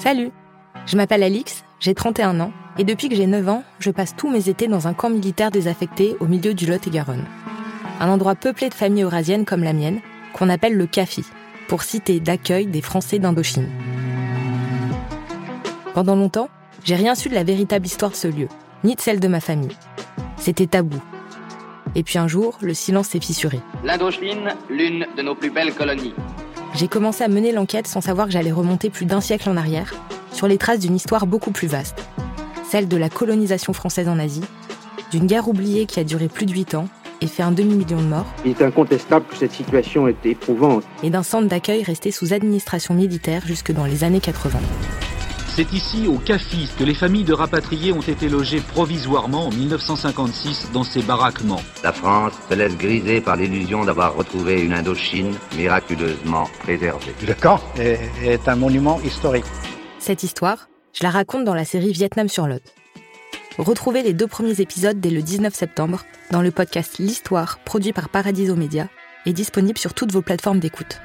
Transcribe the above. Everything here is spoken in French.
Salut Je m'appelle Alix, j'ai 31 ans, et depuis que j'ai 9 ans, je passe tous mes étés dans un camp militaire désaffecté au milieu du Lot-et-Garonne. Un endroit peuplé de familles eurasiennes comme la mienne, qu'on appelle le CAFI, pour citer d'accueil des Français d'Indochine. Pendant longtemps, j'ai rien su de la véritable histoire de ce lieu, ni de celle de ma famille. C'était tabou. Et puis un jour, le silence s'est fissuré. L'Indochine, l'une de nos plus belles colonies. J'ai commencé à mener l'enquête sans savoir que j'allais remonter plus d'un siècle en arrière, sur les traces d'une histoire beaucoup plus vaste. Celle de la colonisation française en Asie, d'une guerre oubliée qui a duré plus de 8 ans et fait un demi-million de morts. Il est incontestable que cette situation est éprouvante. Et d'un centre d'accueil resté sous administration militaire jusque dans les années 80. C'est ici, au CAFI, que les familles de rapatriés ont été logées provisoirement en 1956 dans ces baraquements. La France se laisse griser par l'illusion d'avoir retrouvé une Indochine miraculeusement préservée. Le camp est un monument historique. Cette histoire, je la raconte dans la série Vietnam sur Lot. Retrouvez les deux premiers épisodes dès le 19 septembre dans le podcast L'Histoire, produit par Paradiso Média, et disponible sur toutes vos plateformes d'écoute.